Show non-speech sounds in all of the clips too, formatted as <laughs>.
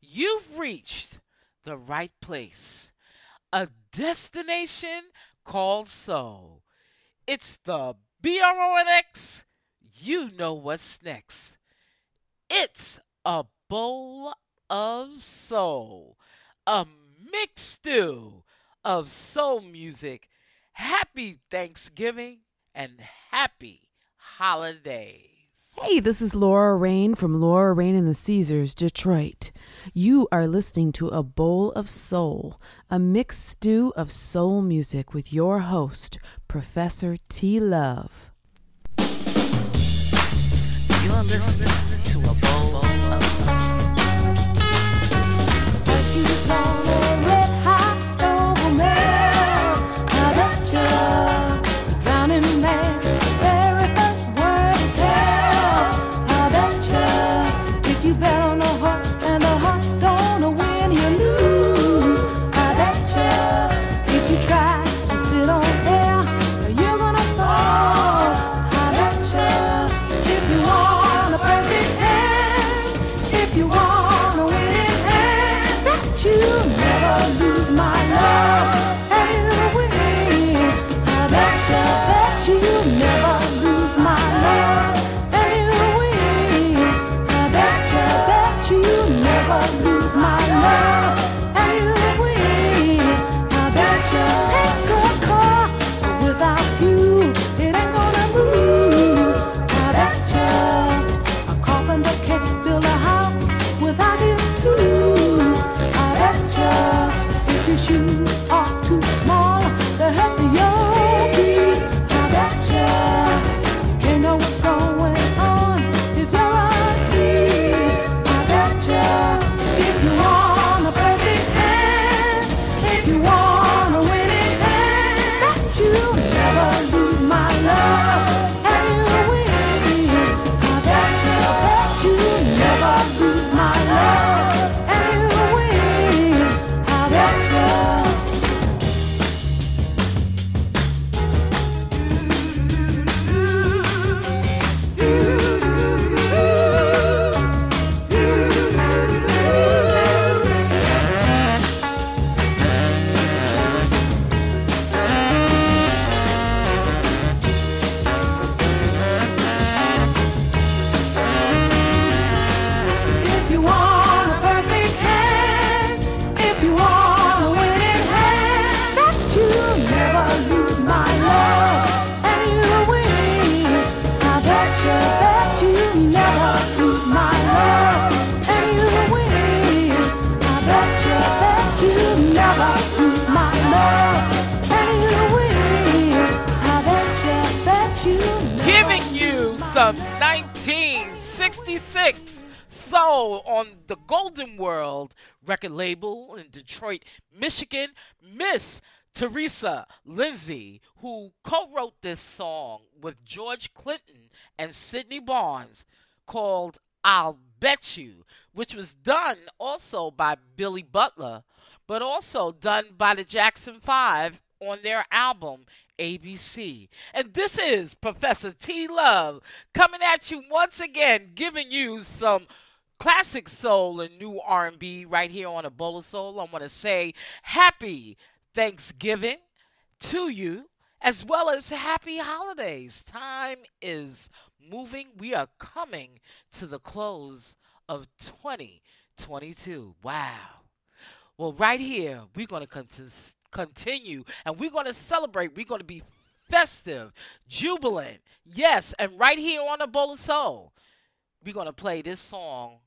you've reached the right place. A destination called soul. It's the BRONX. You know what's next. It's a bowl of soul, a mixed stew of soul music. Happy Thanksgiving and happy holidays. Hey, this is Laura Rain from Laura Rain and the Caesars, Detroit. You are listening to A Bowl of Soul, a mixed stew of soul music with your host, Professor T. Love. You're listening to A Bowl of Detroit, Michigan. Miss Theresa Lindsey, who co wrote this song with George Clinton and Sidney Barnes, called I'll Bet You, which was done also by Billy Butler, but also done by the Jackson Five on their album ABC. And this is Professor T Love coming at you once again, giving you some classic soul and new R&B right here on a bowl of soul. I want to say happy Thanksgiving to you as well as happy holidays. Time is moving. We are coming to the close of 2022. Wow. Well, right here, we're going to continue and we're going to celebrate. We're going to be festive, jubilant. Yes, and right here on the Bowl of Soul, we're going to play this song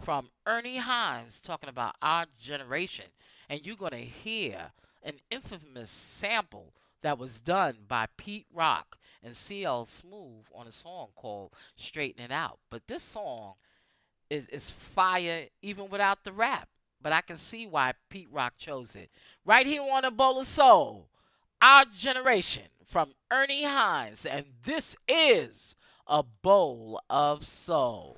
from Ernie Hines talking about our generation. And you're going to hear an infamous sample that was done by Pete Rock and CL Smooth on a song called Straighten It Out. But this song is, is fire even without the rap but I can see why Pete Rock chose it. Right here on a bowl of soul, our generation from Ernie Hines, and this is a bowl of soul.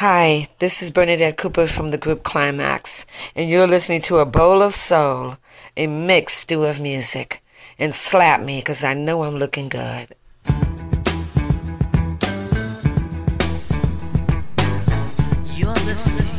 Hi, this is Bernadette Cooper from the group Klymaxx, and you're listening to A Bowl of Soul, a mixed stew of music. And slap me, because I know I'm looking good. You're listening.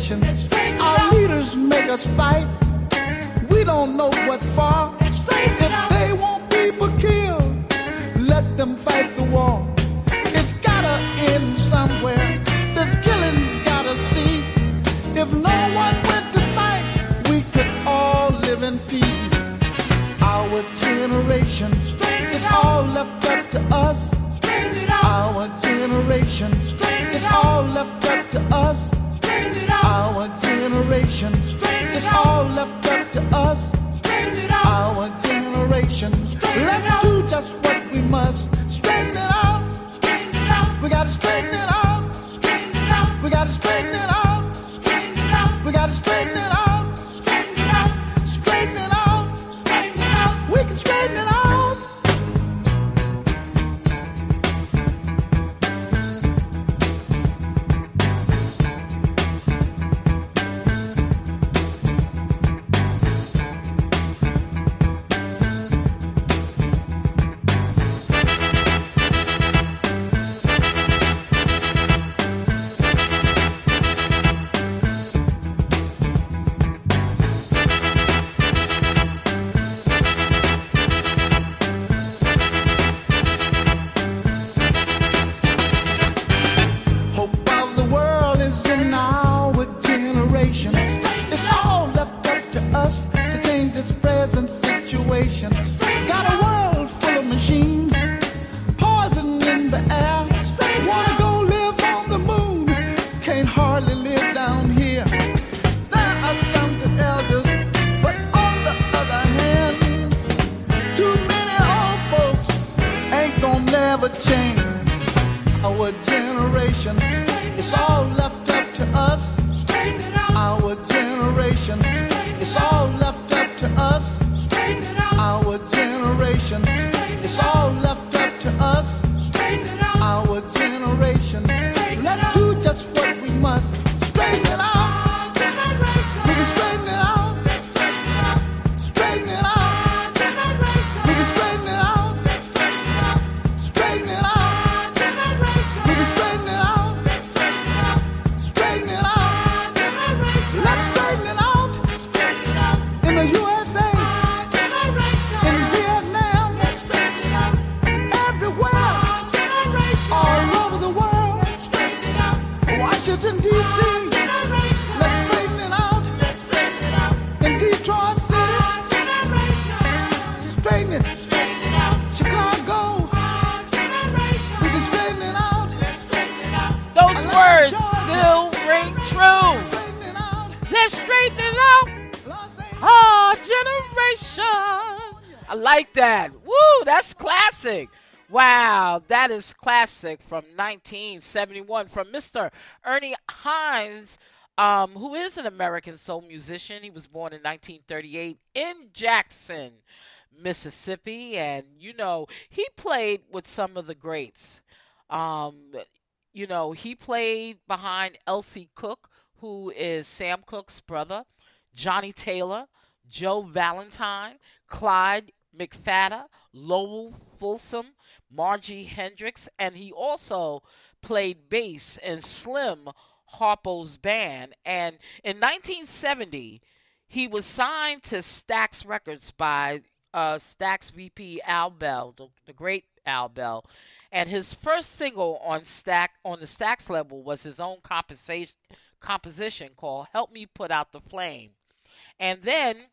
Our leaders make us fight. We don't know what for. Memphis Classic from 1971 from Mr. Ernie Hines, um, who is an American soul musician. He was born in 1938 in Jackson, Mississippi. And, you know, he played with some of the greats. Um, you know, he played behind L.C. Cooke, who is Sam Cooke's brother, Johnnie Taylor, Joe Valentine, Clyde McFadden, Lowell Fulsom, Margie Hendrix, and he also played bass in Slim Harpo's band. And in 1970, he was signed to Stax Records by uh, Stax VP Al Bell, the, the great Al Bell. And his first single on Stack on the Stax level was his own composition composition called "Help Me Put Out the Flame." And then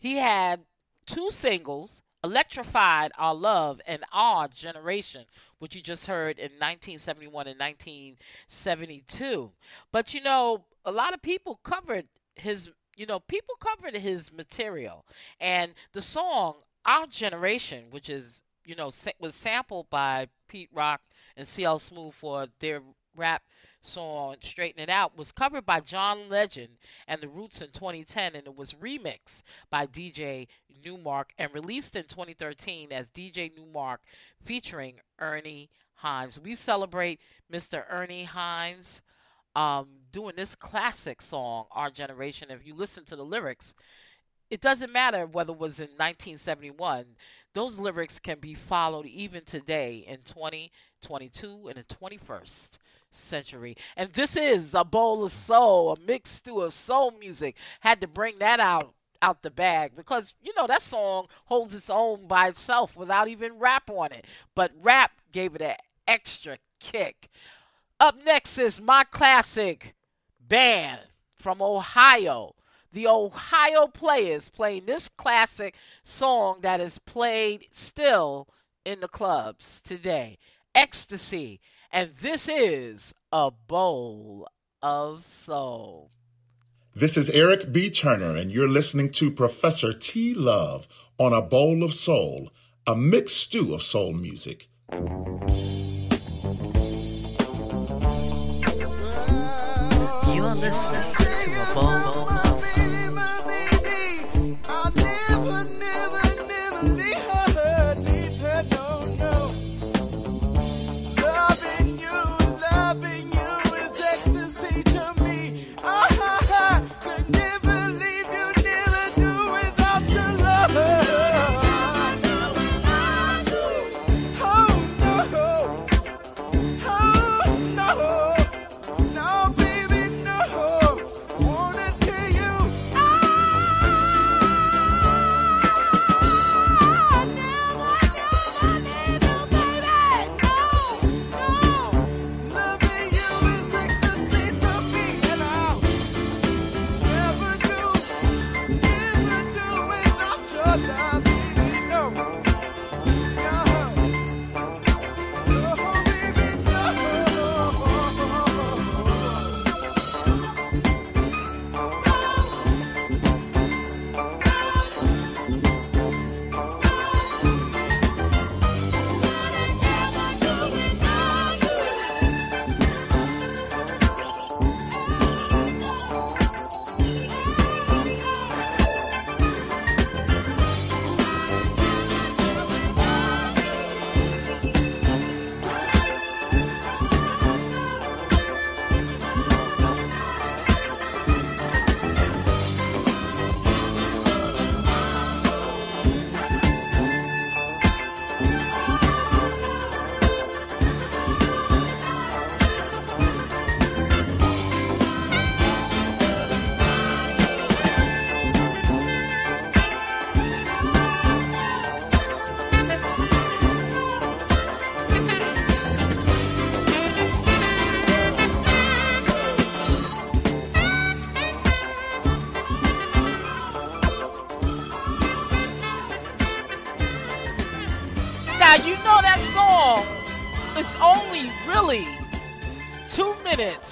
he had two singles, Electrified Our Love and Our Generation, which you just heard in 1971 and 1972. But you know, a lot of people covered his, you know, people covered his material. And the song Our Generation, which is, you know, was sampled by Pete Rock and CL Smooth for their rap song Straighten It Out was covered by John Legend and The Roots in 2010 and it was remixed by DJ Nu-Mark and released in 2013 as DJ Nu-Mark featuring Ernie Hines. We celebrate Mr. Ernie Hines um, doing this classic song, Our Generation. If you listen to the lyrics, it doesn't matter whether it was in 1971. Those lyrics can be followed even today in 2022 and the 21st century. And this is a bowl of soul, a mixed stew of soul music. Had to bring that out out the bag because you know that song holds its own by itself without even rap on it. But rap gave it an extra kick. Up next is my classic band from Ohio. The Ohio Players playing this classic song that is played still in the clubs today. Ecstasy and this is a bowl of soul. This is Eric B. Turner, and you're listening to Professor T. Love on A Bowl of Soul, a mixed stew of soul music. You're listening to A Bowl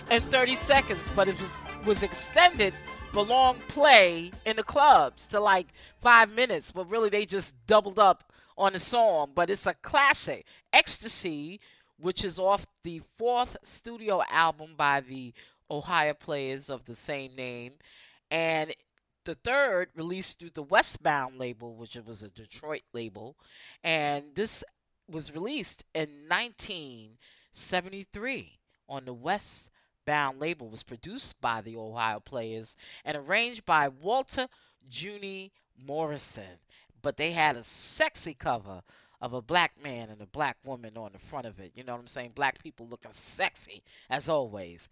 and 30 seconds, but it was, was extended for long play in the clubs to like five minutes. But really, they just doubled up on the song. But it's a classic. Ecstasy, which is off the fourth studio album by the Ohio Players of the same name. And the third released through the Westbound label, which was a Detroit label, and this was released in 1973 on the Westbound label. It was produced by the Ohio Players and arranged by Walter Junie Morrison, but they had a sexy cover of a black man and a black woman on the front of it. You know what I'm saying? Black people looking sexy as always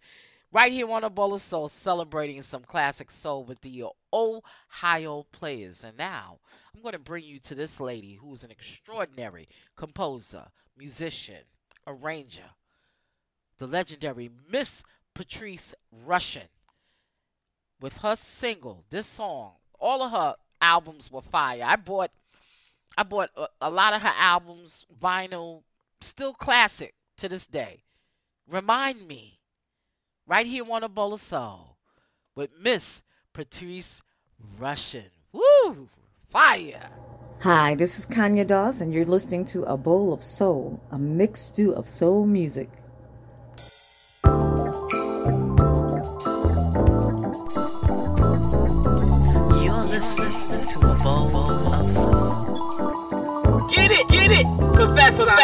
right here on a bowl of soul celebrating some classic soul with the ohio players. And now i'm going to bring you to this lady who's an extraordinary composer musician arranger the legendary miss patrice rushen. With her single this song all of her albums were fire. I bought i bought a, a lot of her albums vinyl still classic to this day. Remind me right here on a bowl of soul with Miss Patrice Rushen. Woo! Fire! Hi, this is Kanya Dawes, and you're listening to A Bowl of Soul, a mixed stew of soul music. You're listening to A Bowl of Soul. Get it, get it, Professor!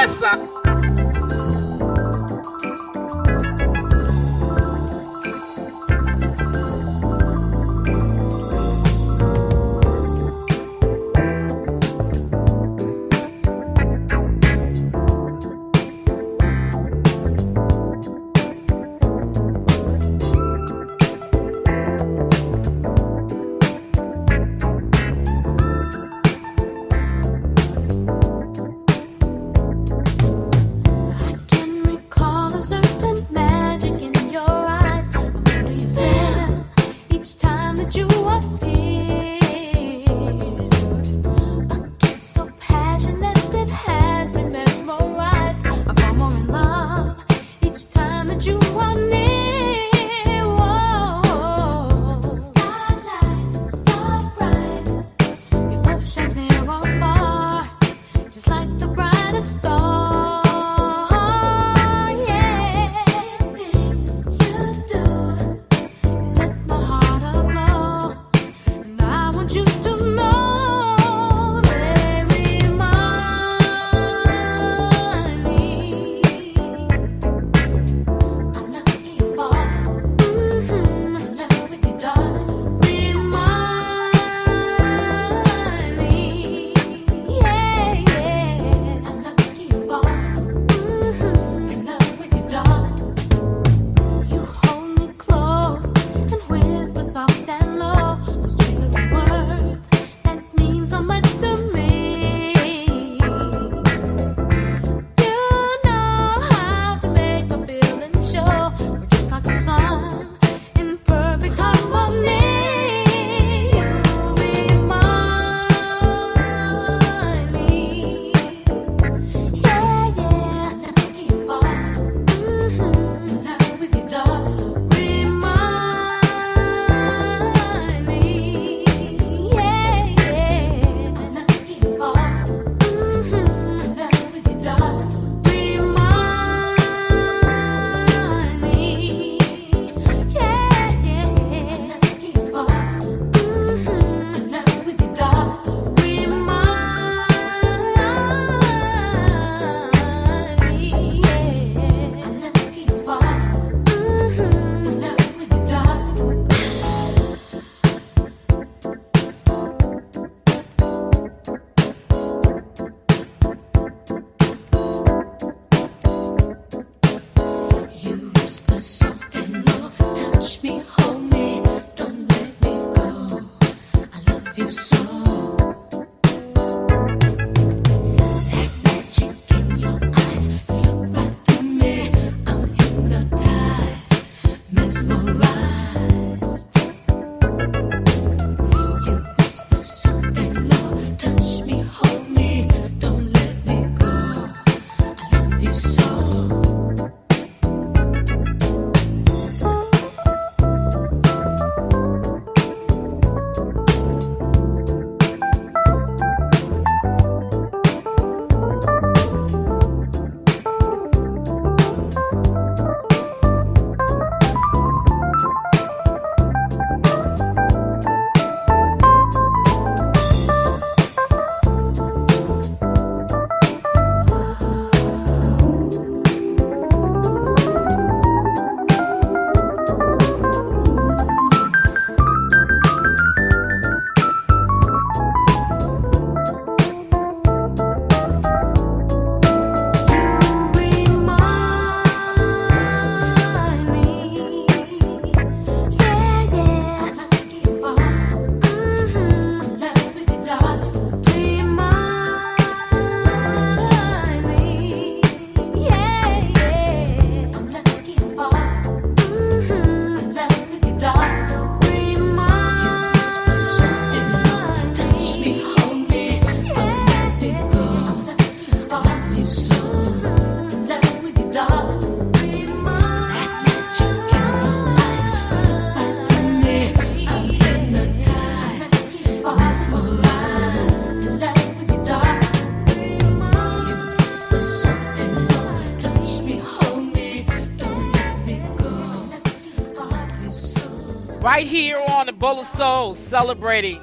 Celebrating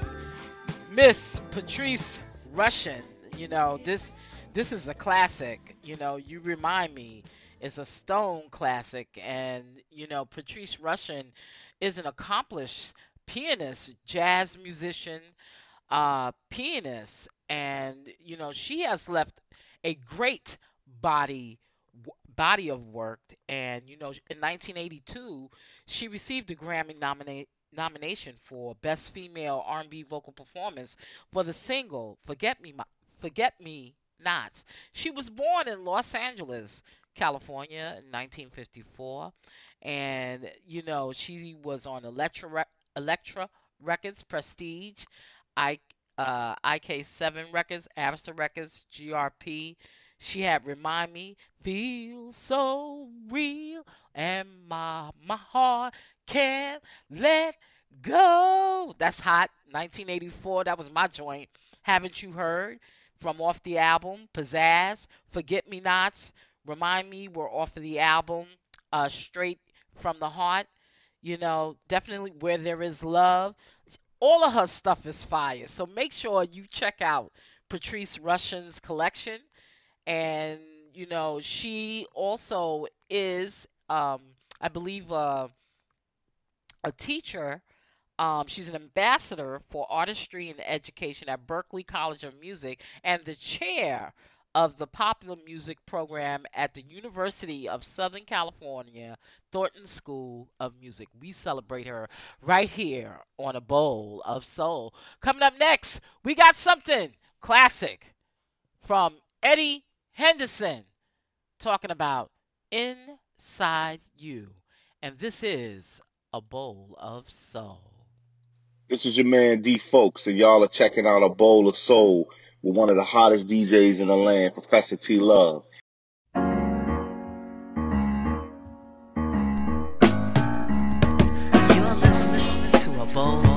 Miss Patrice Rushen. You know, this this is a classic. You know, you remind me it's a Stone classic, and you know, Patrice Rushen is an accomplished pianist, jazz musician, uh, pianist, and you know, she has left a great body body of work and you know in 1982 she received a grammy nomina- nomination for best female r&b vocal performance for the single forget me forget me nots she was born in los angeles california in 1954 and you know she was on elektra elektra records prestige i uh, IK7 Records, Amster Records, GRP. She had Remind Me, Feel So Real, and my, my heart can't let go. That's hot. 1984, that was my joint. Haven't You Heard? From off the album, Pizzazz, Forget Me Nots, Remind Me we're off of the album, uh, Straight from the Heart. You know, definitely Where There Is Love all of her stuff is fire. So make sure you check out Patrice Rushen's collection. And, you know, she also is, um, I believe, uh, a teacher. Um, she's an ambassador for artistry and education at Berklee College of Music and the chair of the popular music program at the University of Southern California, Thornton School of Music. We celebrate her right here on a bowl of soul. Coming up next, we got something classic from Eddie Henderson talking about Inside You. And this is a bowl of soul. This is your man D Folks, and y'all are checking out a bowl of soul with one of the hottest DJs in the land, Professor T Love. You're listening to a bowl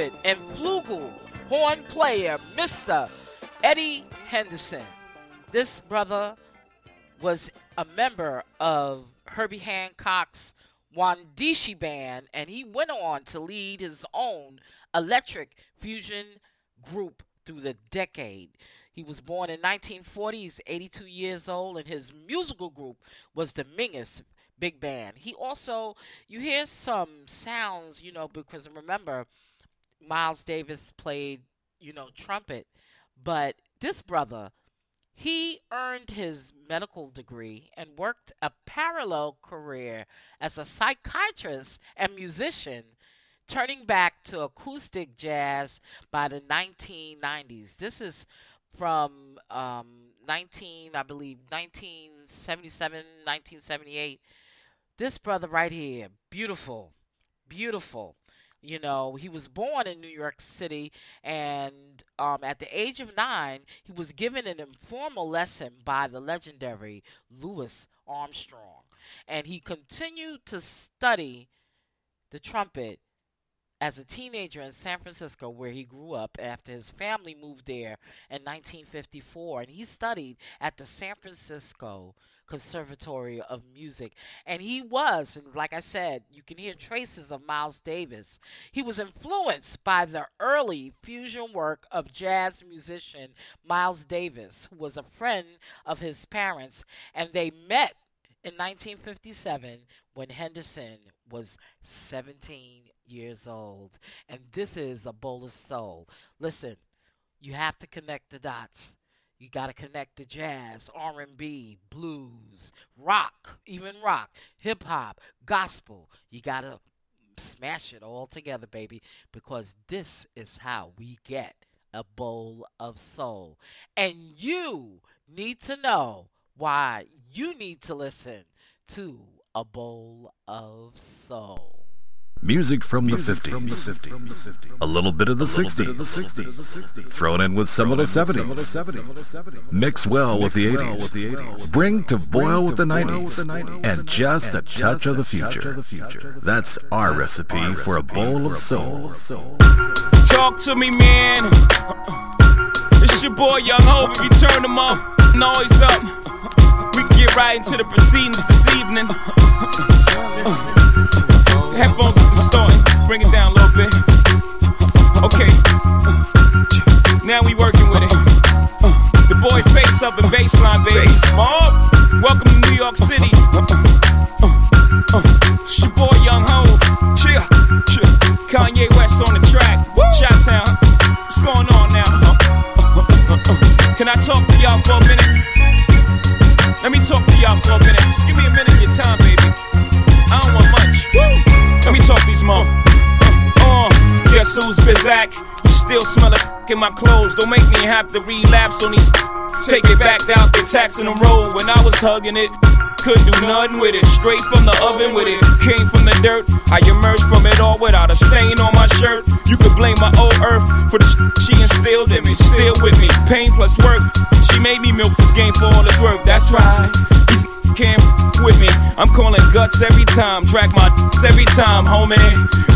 trumpet and flugel horn player, Mr. Eddie Henderson. This brother was a member of Herbie Hancock's Mwandishi band, and he went on to lead his own electric fusion group through the decade. He was born in 1940. He's 82 years old, and his musical group was the Mingus Big Band. He also, you hear some sounds, you know, because remember, Miles Davis played, you know, trumpet, but this brother, he earned his medical degree and worked a parallel career as a psychiatrist and musician, turning back to acoustic jazz by the 1990s. This is from um, 19, I believe, 1977, 1978. This brother right here, beautiful, beautiful. You know, he was born in New York City, and um, at the age of nine, he was given an informal lesson by the legendary Louis Armstrong. And he continued to study the trumpet as a teenager in San Francisco, where he grew up after his family moved there in 1954. And he studied at the San Francisco Conservatory of Music. And he was, and like I said, you can hear traces of Miles Davis. He was influenced by the early fusion work of jazz musician Miles Davis, who was a friend of his parents, and they met in 1957 when Henderson was 17 years old. And this is a bowl of soul. Listen, you have to connect the dots. You got to connect the jazz, R&B, blues, rock, even rock, hip hop, gospel. You got to smash it all together, baby, because this is how we get a bowl of soul. And you need to know why you need to listen to a bowl of soul. Music from the 50s. A little bit of the 60s. Thrown in with some of the 70s. Mix well with the 80s. Bring to boil with the 90s. And just a touch of the future. That's our recipe for a bowl of soul. Talk to me, man. It's your boy Young Hope. If you turn them up, noise up. We can get right into the proceedings this evening. Have to relapse on these. Take it back out, get taxing the road. When I was hugging it, couldn't do nothing with it. Straight from the oven with it. Came from the dirt. I emerged from it all without a stain on my shirt. You could blame my old earth for the sh- she instilled in me. Still with me. Pain plus work. She made me milk this game for all its work. That's right. Can't with me. I'm calling guts every time. Drag my every time, homie.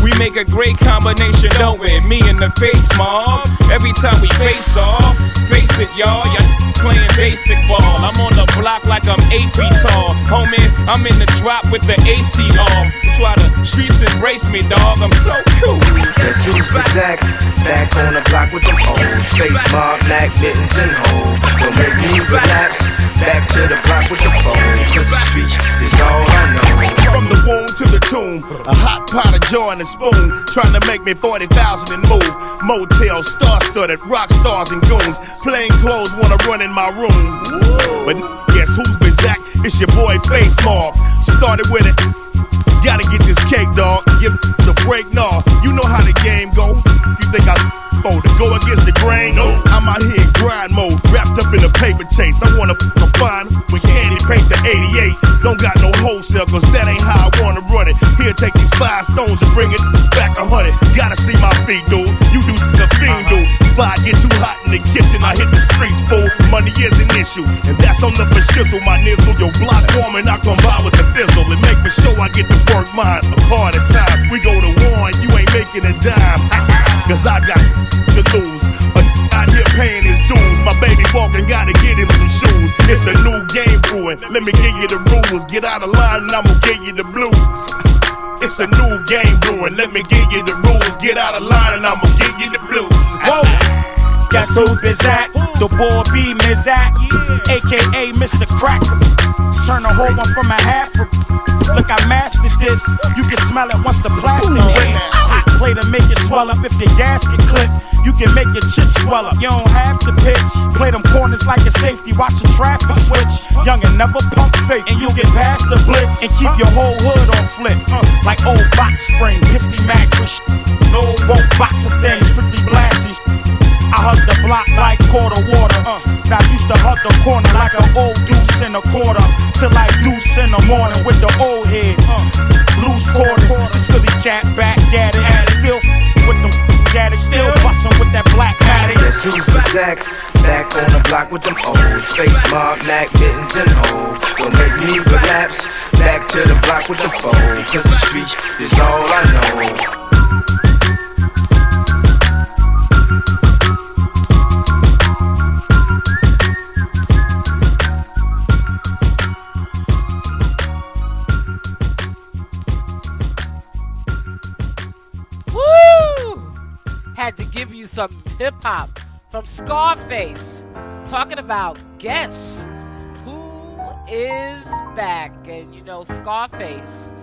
We make a great combination, don't we? Me in the face, mob. Every time we face off, face it, y'all. Y'all playing basic ball. I'm on the block like I'm eight feet tall, homie. I'm in the drop with the AC off. That's why the streets embrace me, dog. I'm so cool. Guess who's Bazak? Back on the block with them old Space mob, Mac, mittens, and hoes. Don't make me relapse. Back to the block with the phone. Cause the street is all I know. From the womb to the tomb, a hot pot of joy and a spoon, trying to make me 40,000 and move. Motel, star studded, rock stars and goons. Plain clothes wanna run in my room. But guess who's been Zach? It's your boy Face Mob. Started with it. Gotta get this cake, dog. Give a break, nah. You know how the game go. You think I for to go against the grain? No. I'm out here in grind mode, wrapped up in a paper chase. I wanna a with candy paint the 88. Don't got no wholesale, cause that ain't how I wanna run it. Here, take these five stones and bring it back a hundred. Gotta see my feet, dude. You do the fiend, dude. Fire get too hot in the kitchen, I hit the streets, fool. Money is an issue, and that's on the shizzle. My nizzle, your block warm and I come by with the fizzle. And make for sure I get to work mine a at a time. We go to war and you ain't making a dime. Cause I got to lose. A out here paying his dues. My baby walking, gotta get him some shoes. It's a new game brewing. Let me give you the rules. Get out of line and I'ma give you the blues. It's a new game brewing. Let me give you the rules. Get out of line and I'ma give you the blues. Whoa. Guess who Bizak? The boy B Mizak, aka Mr. Crack. Turn a whole one from a half. Look, I mastered this. You can smell it once the plastic hits. Hot play to make it swell up. If your gasket clip, you can make your chips swell up. You don't have to pitch. Play them corners like a safety, watching traffic switch. Young and never pump fake, and you'll get past the blitz and keep your whole hood on flip. Uh, like old box spring, pissy mattress. No, won't box a thing, strictly blasting. I hug the block like quarter water. I used to hug the corner like an old deuce in a quarter. Till I deuce in the morning with the old heads. Loose quarters. This Philly cat back at it. Still with them at it. Still bustin' with that black matic. Guess who's Bazak? Back on the block with them old Space mob, Mac, mittens, and hoes. Don't make me relapse. Back to the block with the phone. Cause the streets is all I know. Had to give you some hip hop from Scarface. Talking about guess who is back. And you know, Scarface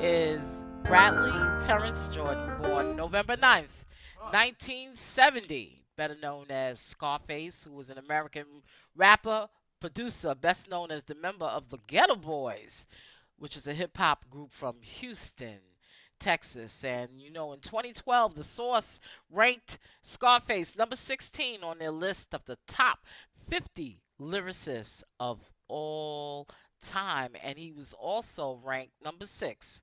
is Bradley Terrence Jordan, born November 9th, 1970. Better known as Scarface, who was an American rapper, producer, best known as the member of the Geto Boys, which is a hip hop group from Houston. Texas. And you know, in 2012, The Source ranked Scarface number 16 on their list of the top 50 lyricists of all time. And he was also ranked number six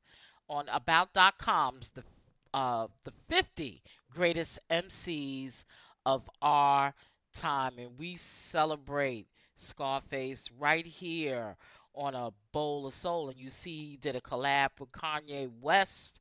on About.com's the uh, the 50 greatest MCs of our time. And we celebrate Scarface right here on a bowl of soul. And you see, he did a collab with Kanye West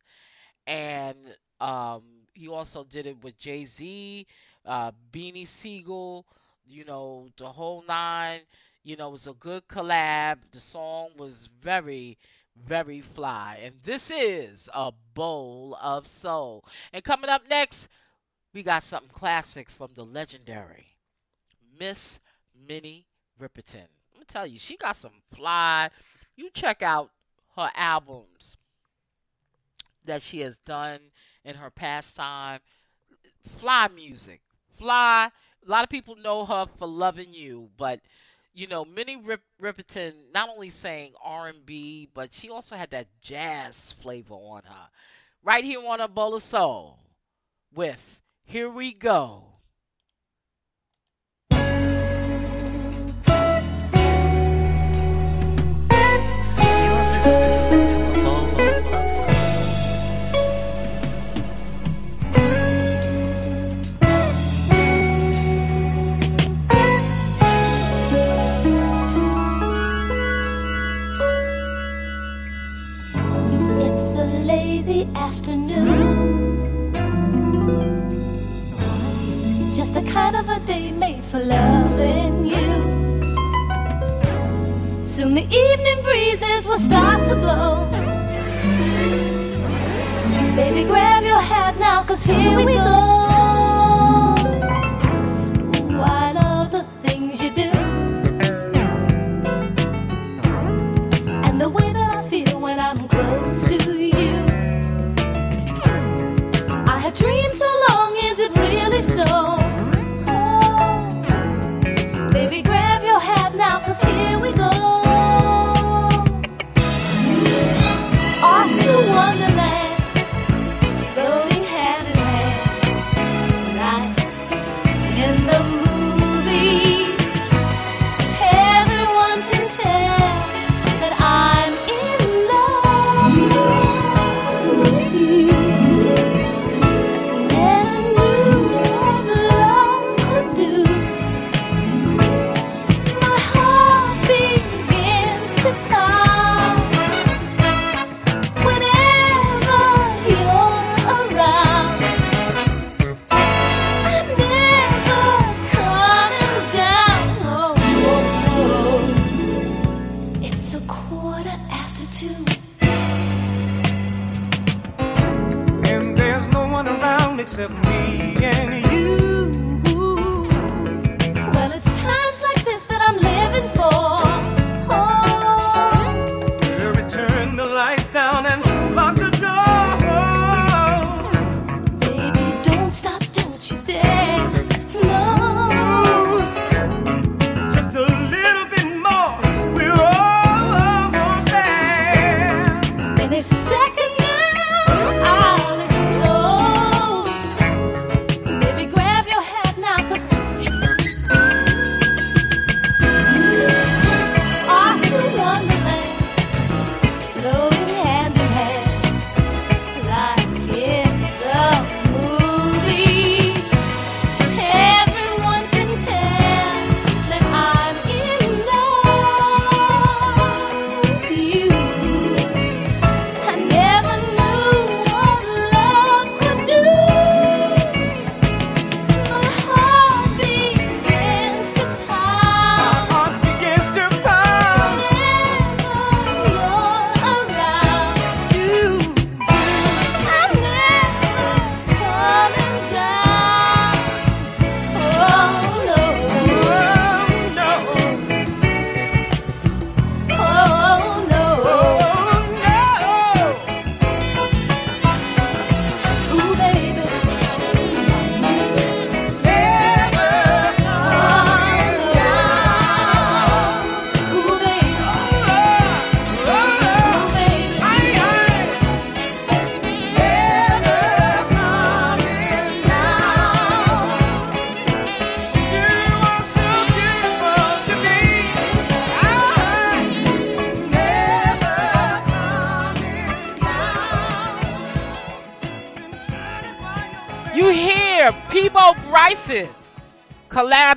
and um, he also did it with Jay Z, uh, Beanie Sigel, you know, the whole nine. You know, it was a good collab. The song was very, very fly. And this is a bowl of soul. And coming up next, we got something classic from the legendary Miss Minnie Riperton. Let me tell you, she got some fly. You check out her albums that she has done in her pastime. Fly music, fly. A lot of people know her for loving you, but you know, Minnie Rip- Riperton not only sang R and B, but she also had that jazz flavor on her. Right here on a bowl of soul, with "Here We Go." Lazy afternoon. Just the kind of a day made for loving you. Soon the evening breezes will start to blow. Baby, grab your hat now, cause here we go.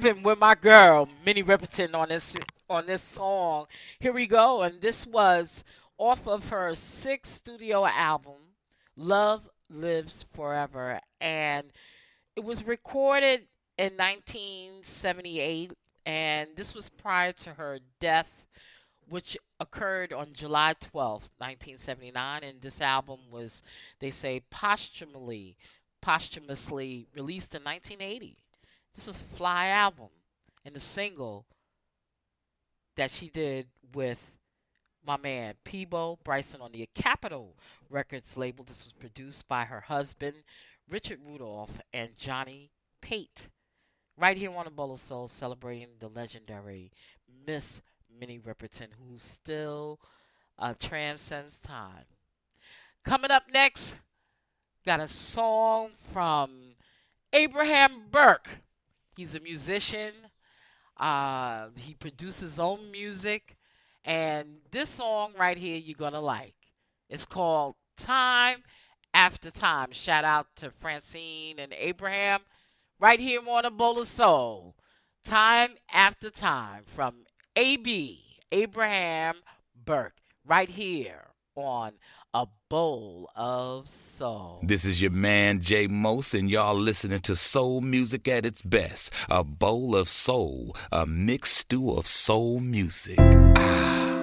With my girl Minnie Riperton on this on this song. Here we go, and this was off of her sixth studio album, Love Lives Forever, and it was recorded in 1978, and this was prior to her death, which occurred on July 12th, 1979. And this album was, they say, posthumously posthumously released in 1980. This was a fly album, and the single that she did with my man Peabo Bryson on the Capitol Records label. This was produced by her husband Richard Rudolph and Johnny Pate. Right here on the Bowl of Soul, celebrating the legendary Miss Minnie Riperton, who still uh, transcends time. Coming up next, got a song from Abraham Burke. He's a musician. Uh, he produces his own music. And this song right here, you're going to like. It's called Time After Time. Shout out to Francine and Abraham right here on a bowl of soul. Time After Time from AB, Abraham Burke, right here on a bowl of soul. This is your man Jay Mose, and y'all listening to soul music at its best. A bowl of soul, a mixed stew of soul music. You're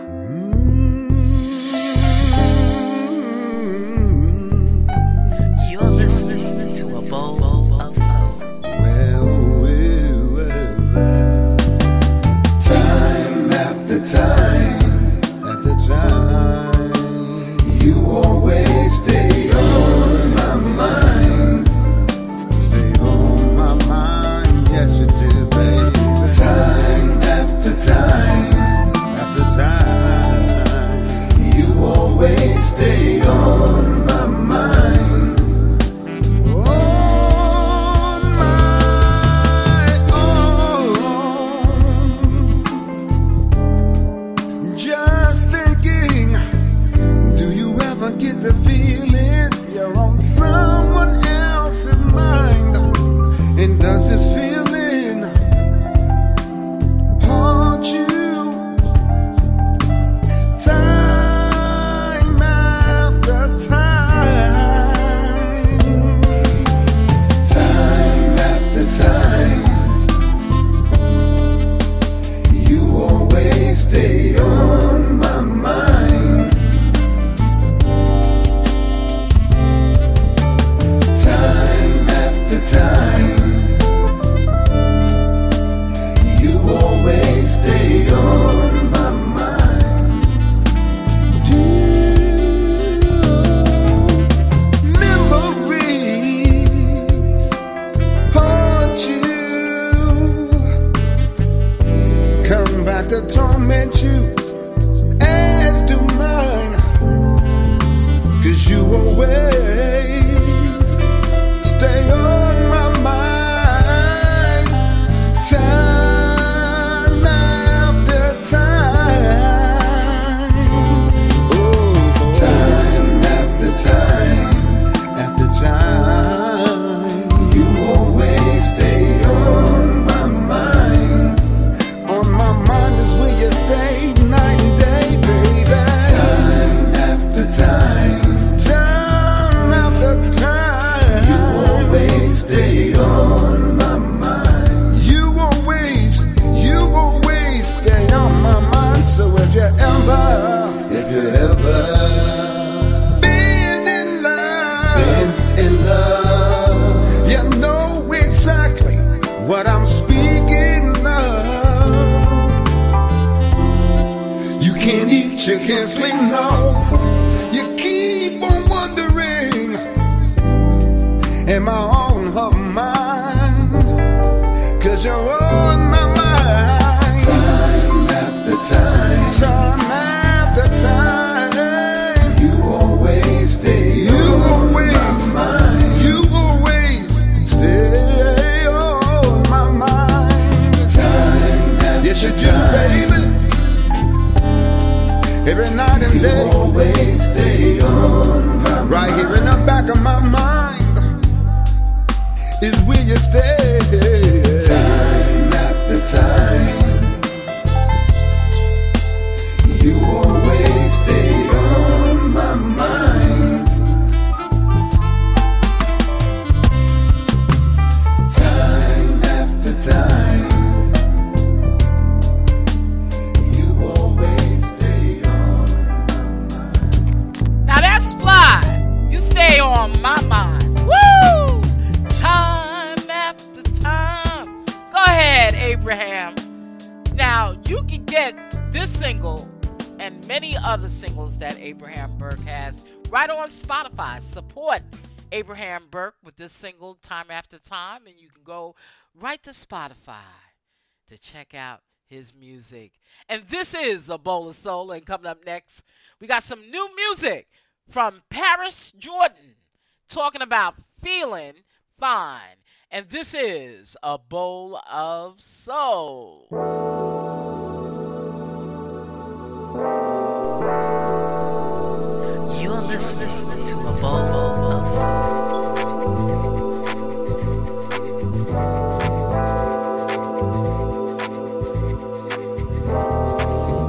Burke with this single time after time, and you can go right to Spotify to check out his music. And this is a bowl of soul. And coming up next, we got some new music from Paris Jordan talking about feeling fine. And this is a bowl of soul. listen, listen to a of.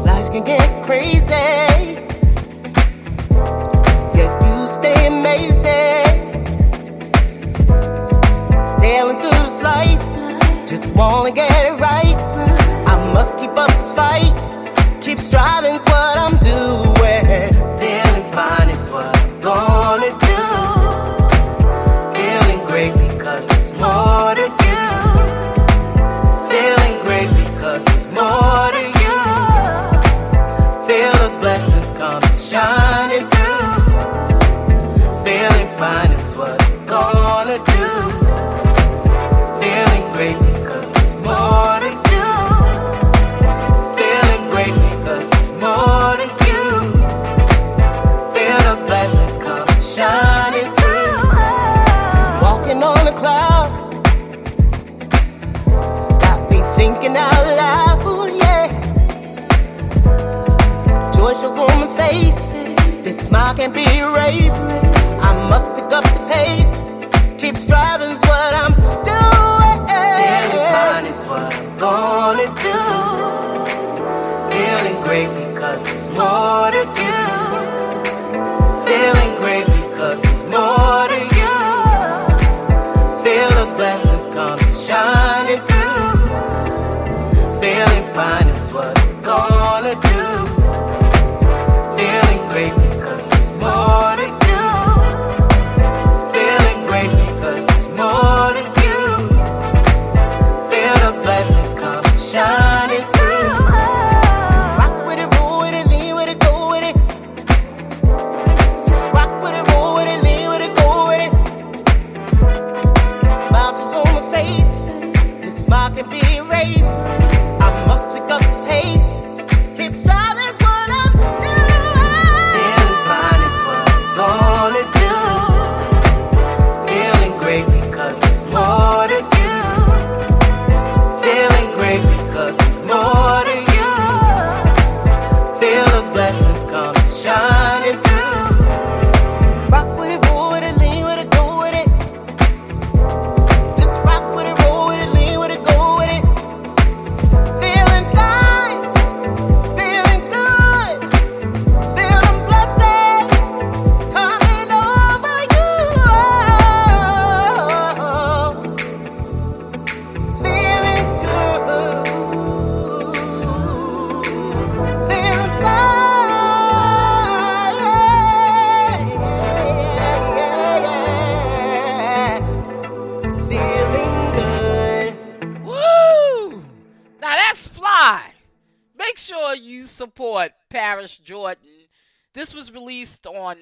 Life can get crazy. Yet you stay amazing. Sailing through this life, just wanna get it right. I must keep up the fight.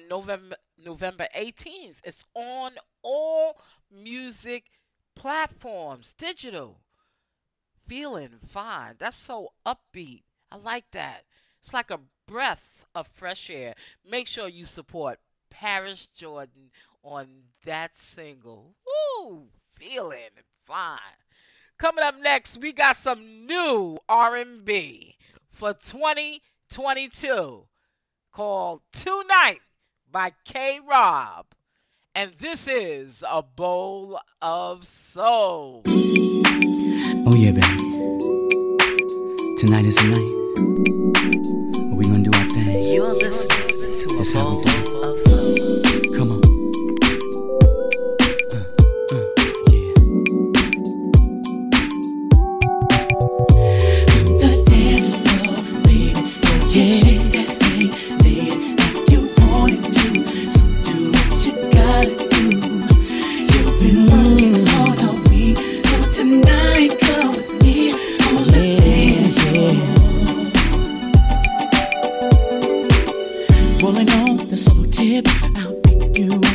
November November 18th. It's on all music platforms, digital. Feeling fine. That's so upbeat. I like that. It's like a breath of fresh air. Make sure you support Paris Jordan on that single. Woo! Feeling fine. Coming up next, we got some new R&B for 2022 called Tonight by K Rob. And this is A Bowl of Soul. Oh, yeah, baby. Tonight is the night. We're gonna do our thing. You're listening to A Bowl going on? This whole tip, I'll pick you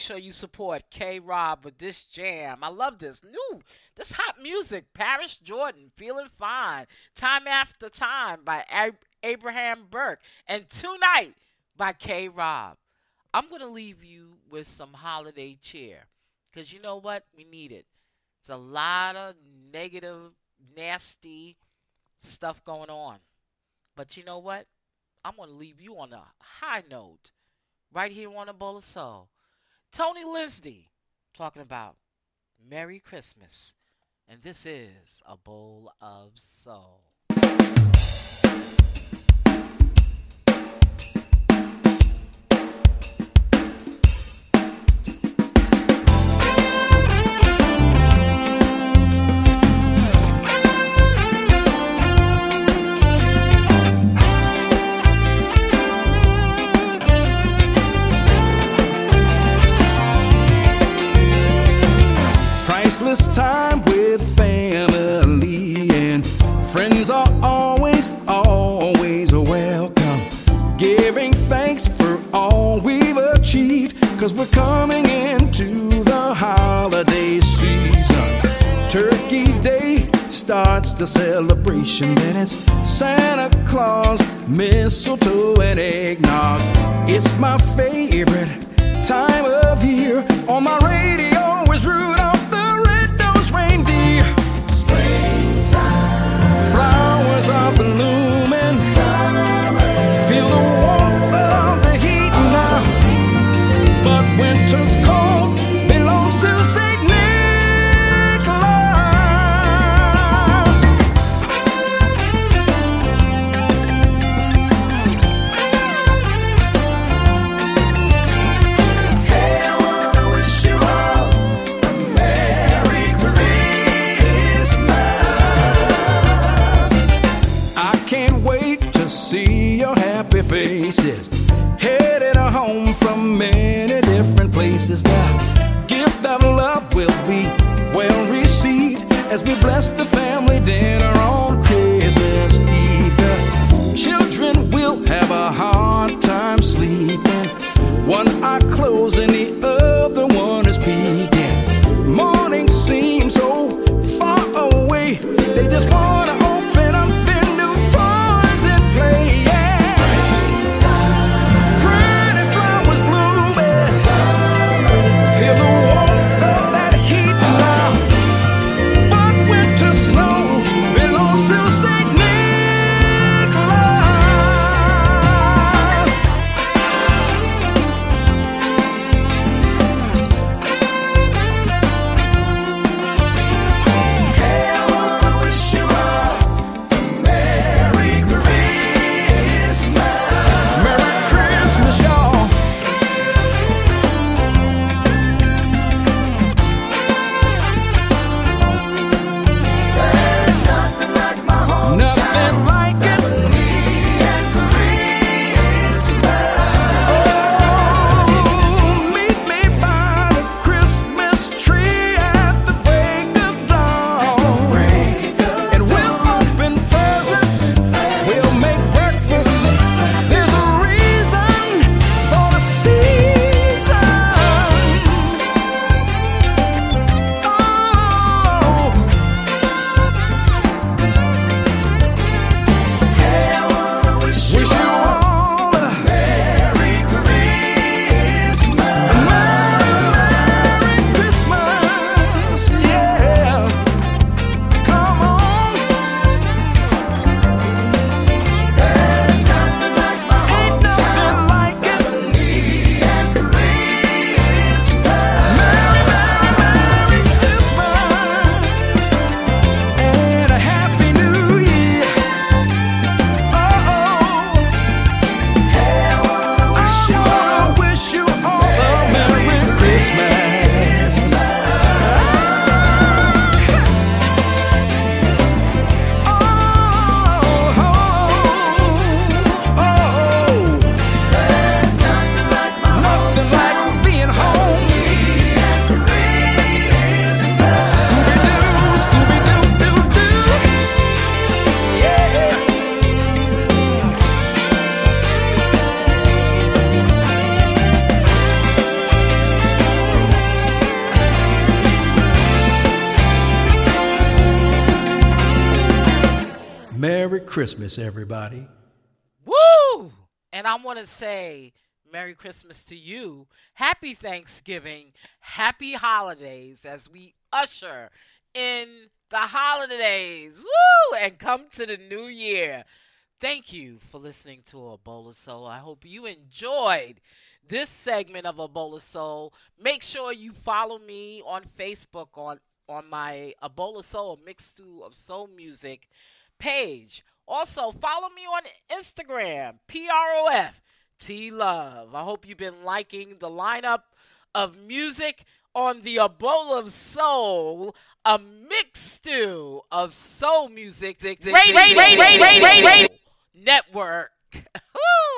make sure you support K Rob with this jam. I love this. New, this hot music. Paris Jordan, Feeling Fine. Time After Time by Ab- Abraham Burke. And Tonight by K Rob. I'm going to leave you with some holiday cheer because you know what? We need it. It's a lot of negative, nasty stuff going on. But you know what? I'm going to leave you on a high note right here on a bowl of soul. Tony Lindsey talking about Merry Christmas. And this is A Bowl of Soul. Priceless time with family and friends are always, always welcome. Giving thanks for all we've achieved, cause we're coming into the holiday season. Turkey Day starts the celebration, then it's Santa Claus, mistletoe, and eggnog. It's my favorite time of year. On my radio is Rudolph Flowers are blooming. Feel the warmth of the heat now. But winter's cold places. The gift of love will be well received as we bless the family dinner on Christmas, everybody. Woo! And I want to say Merry Christmas to you. Happy Thanksgiving. Happy holidays as we usher in the holidays. Woo! And come to the new year. Thank you for listening to A Bowl of Soul. I hope you enjoyed this segment of A Bowl of Soul. Make sure you follow me on Facebook on on my A Bowl of Soul, a of soul music page. Also, follow me on Instagram, PROF T Love. I hope you've been liking the lineup of music on the A Bowl of Soul, a mixed stew of soul music. Network. <laughs>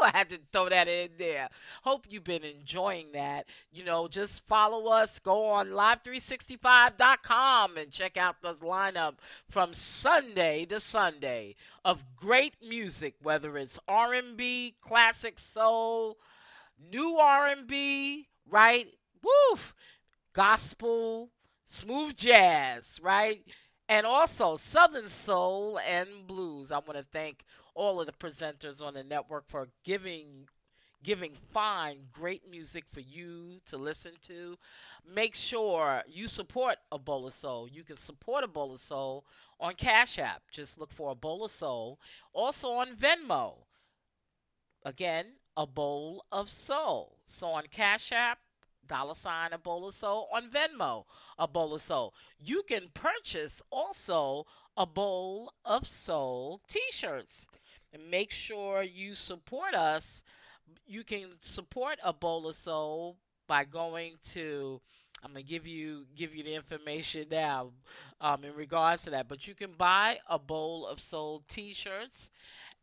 <laughs> I had to throw that in there. Hope you've been enjoying that. You know, just follow us. Go on live365.com and check out this lineup from Sunday to Sunday of great music, whether it's R&B, classic soul, new R&B, right? Woof, gospel, smooth jazz, right? And also Southern Soul and Blues. I want to thank all of the presenters on the network for giving giving fine, great music for you to listen to. Make sure you support a bowl of soul. You can support a bowl of soul on Cash App. Just look for a bowl of soul. Also on Venmo. Again, a bowl of soul. So on Cash App, dollar sign a bowl of soul on Venmo, a bowl of soul. You can purchase also a bowl of soul t-shirts. And make sure you support us. You can support a bowl of soul by going to I'm gonna give you give you the information now um, in regards to that. But you can buy a bowl of soul T-shirts,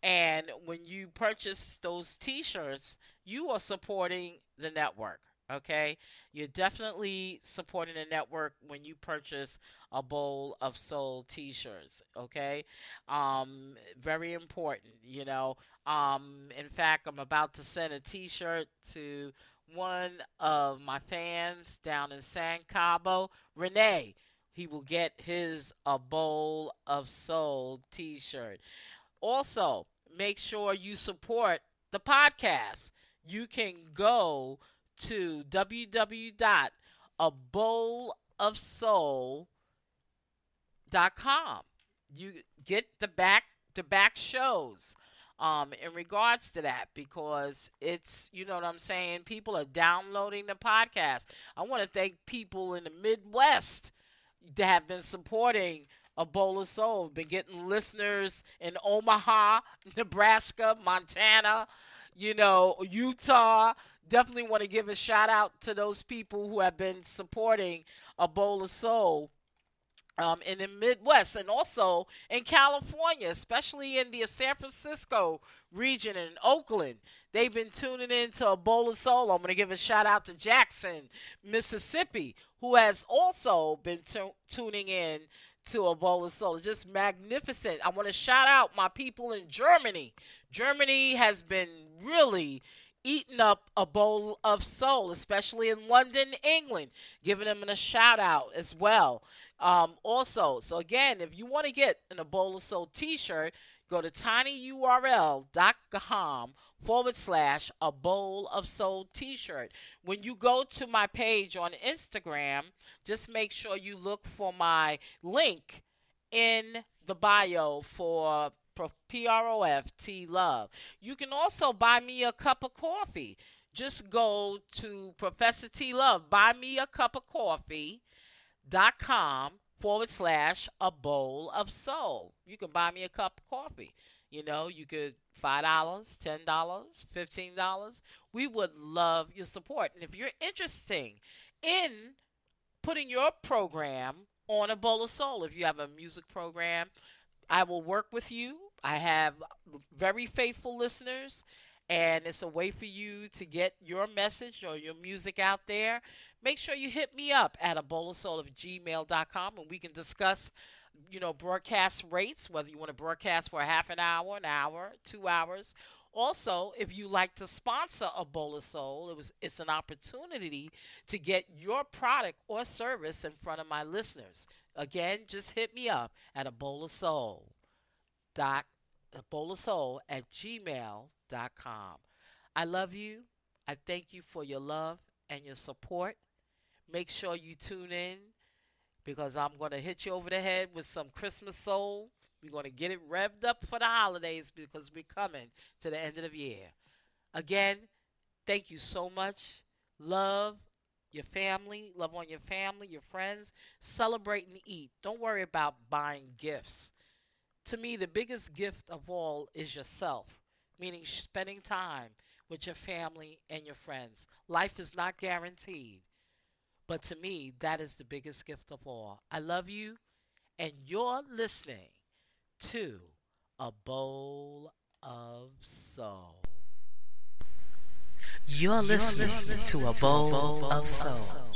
and when you purchase those T-shirts, you are supporting the network. Okay, you're definitely supporting the network when you purchase a bowl of soul T-shirts. Okay, um, very important. You know, um, in fact, I'm about to send a T-shirt to one of my fans down in San Cabo, Renee. He will get his a bowl of soul T-shirt. Also, make sure you support the podcast. You can go to www.abowlofsoul.com. You get the back the back shows um, in regards to that because it's you know what I'm saying. People are downloading the podcast. I want to thank people in the Midwest that have been supporting a bowl of soul. Been getting listeners in Omaha, <laughs> Nebraska, Montana, you know, Utah. Definitely want to give a shout out to those people who have been supporting a bowl of soul um, in the Midwest and also in California, especially in the San Francisco region and Oakland. They've been tuning in to a bowl of soul. I'm going to give a shout out to Jackson, Mississippi, who has also been tu- tuning in to a bowl of soul. Just magnificent. I want to shout out my people in Germany. Germany has been really eating up a bowl of soul, especially in London, England. Giving them a shout out as well. Um, also, so again, if you want to get an a bowl of soul t shirt, go to tinyurl.com forward slash a bowl of soul t shirt. When you go to my page on Instagram, just make sure you look for my link in the bio for Pro- PROFT Love. You can also buy me a cup of coffee. Just go to Professor T Love, buy me a cup of coffee dot com forward slash a bowl of soul. You can buy me a cup of coffee. You know, you could five dollars, ten dollars, fifteen dollars. We would love your support. And if you're interested in putting your program on a bowl of soul, if you have a music program, I will work with you. I have very faithful listeners, and it's a way for you to get your message or your music out there. Make sure you hit me up at bowl of gmail.com and we can discuss, you know, broadcast rates, whether you want to broadcast for half an hour, an hour, two hours. Also, if you like to sponsor a bowl of soul, it was it's an opportunity to get your product or service in front of my listeners. Again, just hit me up at a bowl soul dot a bowl of soul at gmail.com. I love you. I thank you for your love and your support. Make sure you tune in because I'm going to hit you over the head with some Christmas soul. We're going to get it revved up for the holidays because we're coming to the end of the year. Again, thank you so much. Love your family, love on your family, your friends, celebrate and eat. Don't worry about buying gifts. To me, the biggest gift of all is yourself, meaning spending time with your family and your friends. Life is not guaranteed, but to me, that is the biggest gift of all. I love you, and you're listening to A Bowl of Soul. You're listening to A Bowl of Soul.